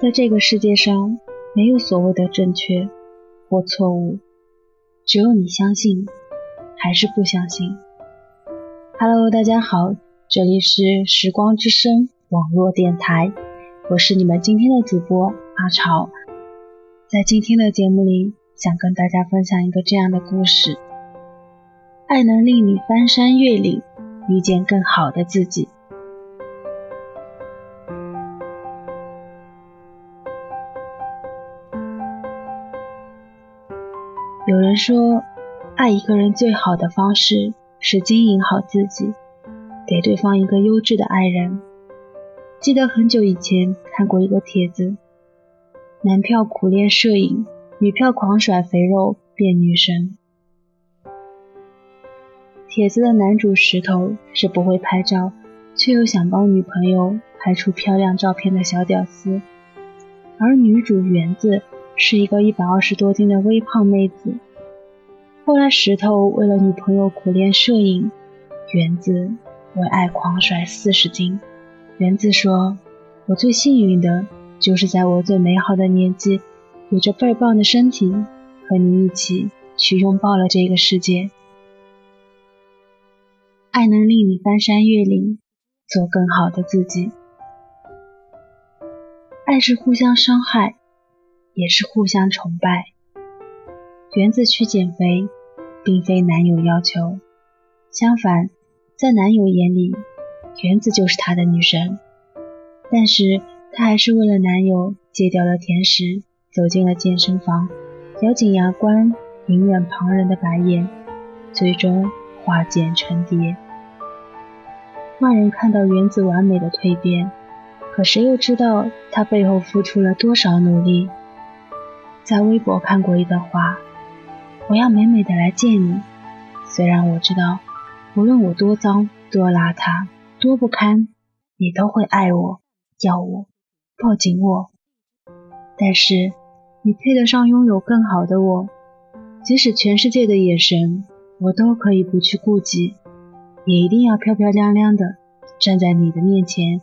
在这个世界上，没有所谓的正确或错误，只有你相信还是不相信。Hello，大家好，这里是时光之声网络电台，我是你们今天的主播阿超。在今天的节目里，想跟大家分享一个这样的故事：爱能令你翻山越岭，遇见更好的自己。人说，爱一个人最好的方式是经营好自己，给对方一个优质的爱人。记得很久以前看过一个帖子，男票苦练摄影，女票狂甩肥肉变女神。帖子的男主石头是不会拍照，却又想帮女朋友拍出漂亮照片的小屌丝，而女主园子。是一个一百二十多斤的微胖妹子。后来石头为了女朋友苦练摄影，园子为爱狂甩四十斤。园子说：“我最幸运的就是在我最美好的年纪，有着倍儿棒的身体，和你一起去拥抱了这个世界。爱能令你翻山越岭，做更好的自己。爱是互相伤害。”也是互相崇拜。园子去减肥，并非男友要求，相反，在男友眼里，园子就是他的女神。但是，她还是为了男友戒掉了甜食，走进了健身房，咬紧牙关，隐忍旁人的白眼，最终化茧成蝶。外人看到园子完美的蜕变，可谁又知道她背后付出了多少努力？在微博看过一段话：“我要美美的来见你，虽然我知道，无论我多脏、多邋遢、多不堪，你都会爱我、要我、抱紧我。但是，你配得上拥有更好的我，即使全世界的眼神，我都可以不去顾及，也一定要漂漂亮亮的站在你的面前，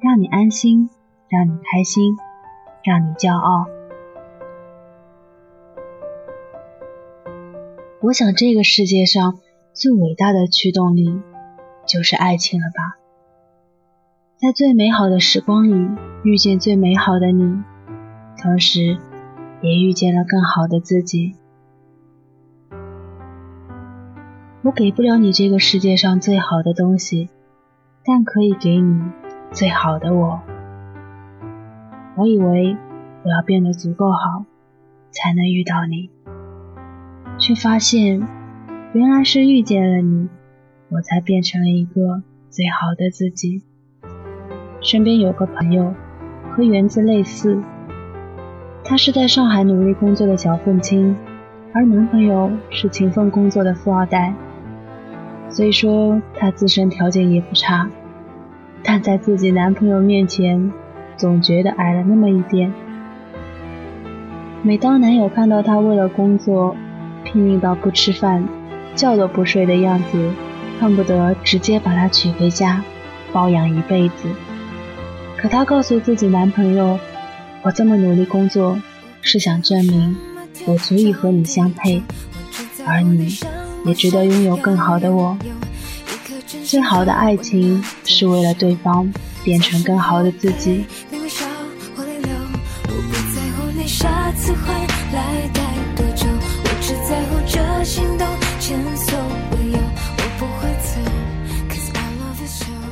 让你安心，让你开心，让你骄傲。”我想，这个世界上最伟大的驱动力就是爱情了吧？在最美好的时光里遇见最美好的你，同时也遇见了更好的自己。我给不了你这个世界上最好的东西，但可以给你最好的我。我以为我要变得足够好，才能遇到你。却发现，原来是遇见了你，我才变成了一个最好的自己。身边有个朋友和园子类似，她是在上海努力工作的小愤青，而男朋友是勤奋工作的富二代。虽说她自身条件也不差，但在自己男朋友面前，总觉得矮了那么一点。每当男友看到她为了工作，拼命到不吃饭、觉都不睡的样子，恨不得直接把她娶回家，包养一辈子。可她告诉自己男朋友：“我这么努力工作，是想证明我足以和你相配，而你也值得拥有更好的我。最好的爱情是为了对方变成更好的自己。”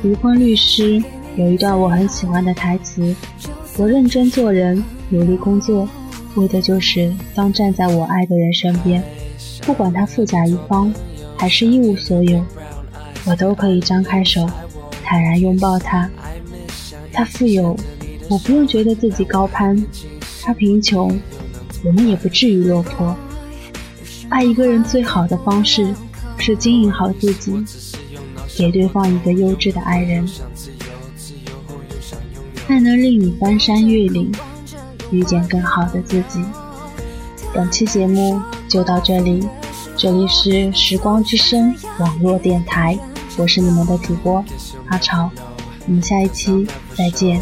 离婚律师有一段我很喜欢的台词：“我认真做人，努力工作，为的就是当站在我爱的人身边，不管他富甲一方还是一无所有，我都可以张开手，坦然拥抱他。他富有，我不用觉得自己高攀；他贫穷，我们也不至于落魄。爱一个人最好的方式是经营好自己。”给对方一个优质的爱人，爱能令你翻山越岭，遇见更好的自己。本期节目就到这里，这里是时光之声网络电台，我是你们的主播阿潮，我们下一期再见。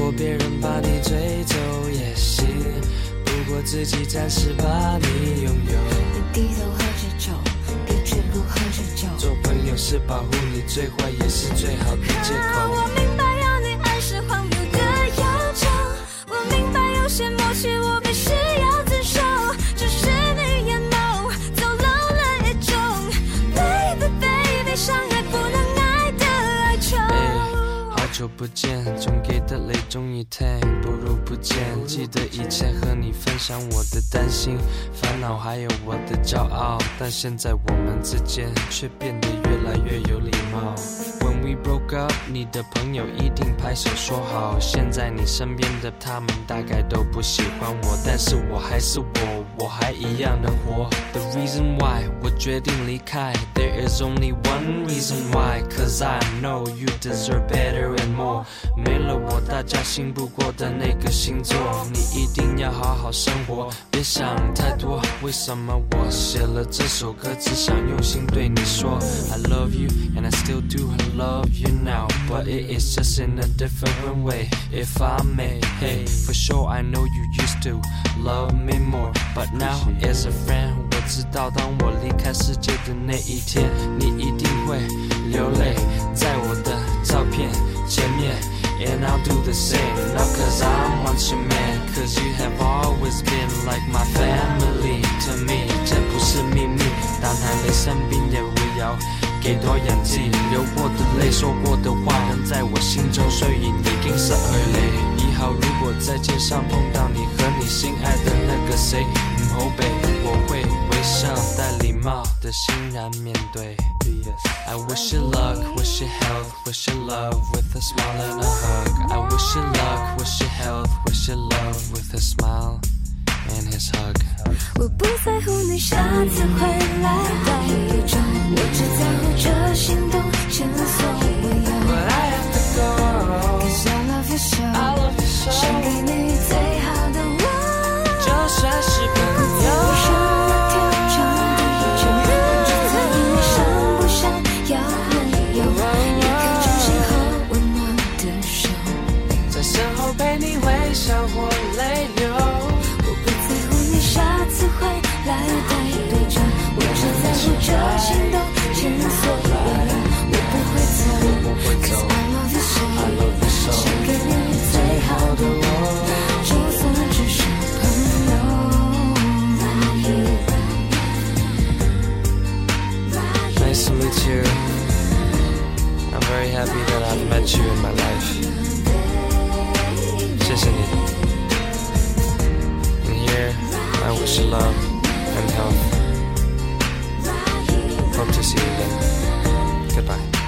果别人把你追走也行，不过自己暂时把你拥有。你低头喝着酒，低脂度喝着酒。做朋友是保护你最坏也是最好的借口。我明白要你爱是荒谬的要求，我明白有些默契。不见，总给的泪终于退，不如不见。记得以前和你分享我的担心、烦恼，还有我的骄傲，但现在我们之间却变得越来越有礼貌。When we broke up，你的朋友一定拍手说好。现在你身边的他们大概都不喜欢我，但是我还是我，我还一样能活。The reason why 我决定离开，There is only one reason why，cause I know you deserve better and more。没了我，大家信不过的那个星座，你一定要好好生活，别想太多。为什么我写了这首歌，只想用心对你说，I love you and I still do，I love you now, but it is just in a different way. If I may, hey, for sure I know you used to love me more, but now as a friend，我知道当我离开世界的那一天，你一定会流泪在我的照片前面。And I'll do the same, not cause I want you man, cause you have always been like my family to me. 这不是秘密，但係你身邊嘅會有给多人知？流过的泪，说过的话，仍在我心中，雖然已經失去你。以后如果在街上碰到你和你心爱的那个谁，唔好避，我会微笑带礼貌的欣然面对。I wish you luck, wish you health, wish you love with a smile and a hug. I wish you luck, wish you health, wish you love with a smile and his hug. 我不在乎你下次回来带一种，我只在乎这心动前所 Hope to see you again. Goodbye.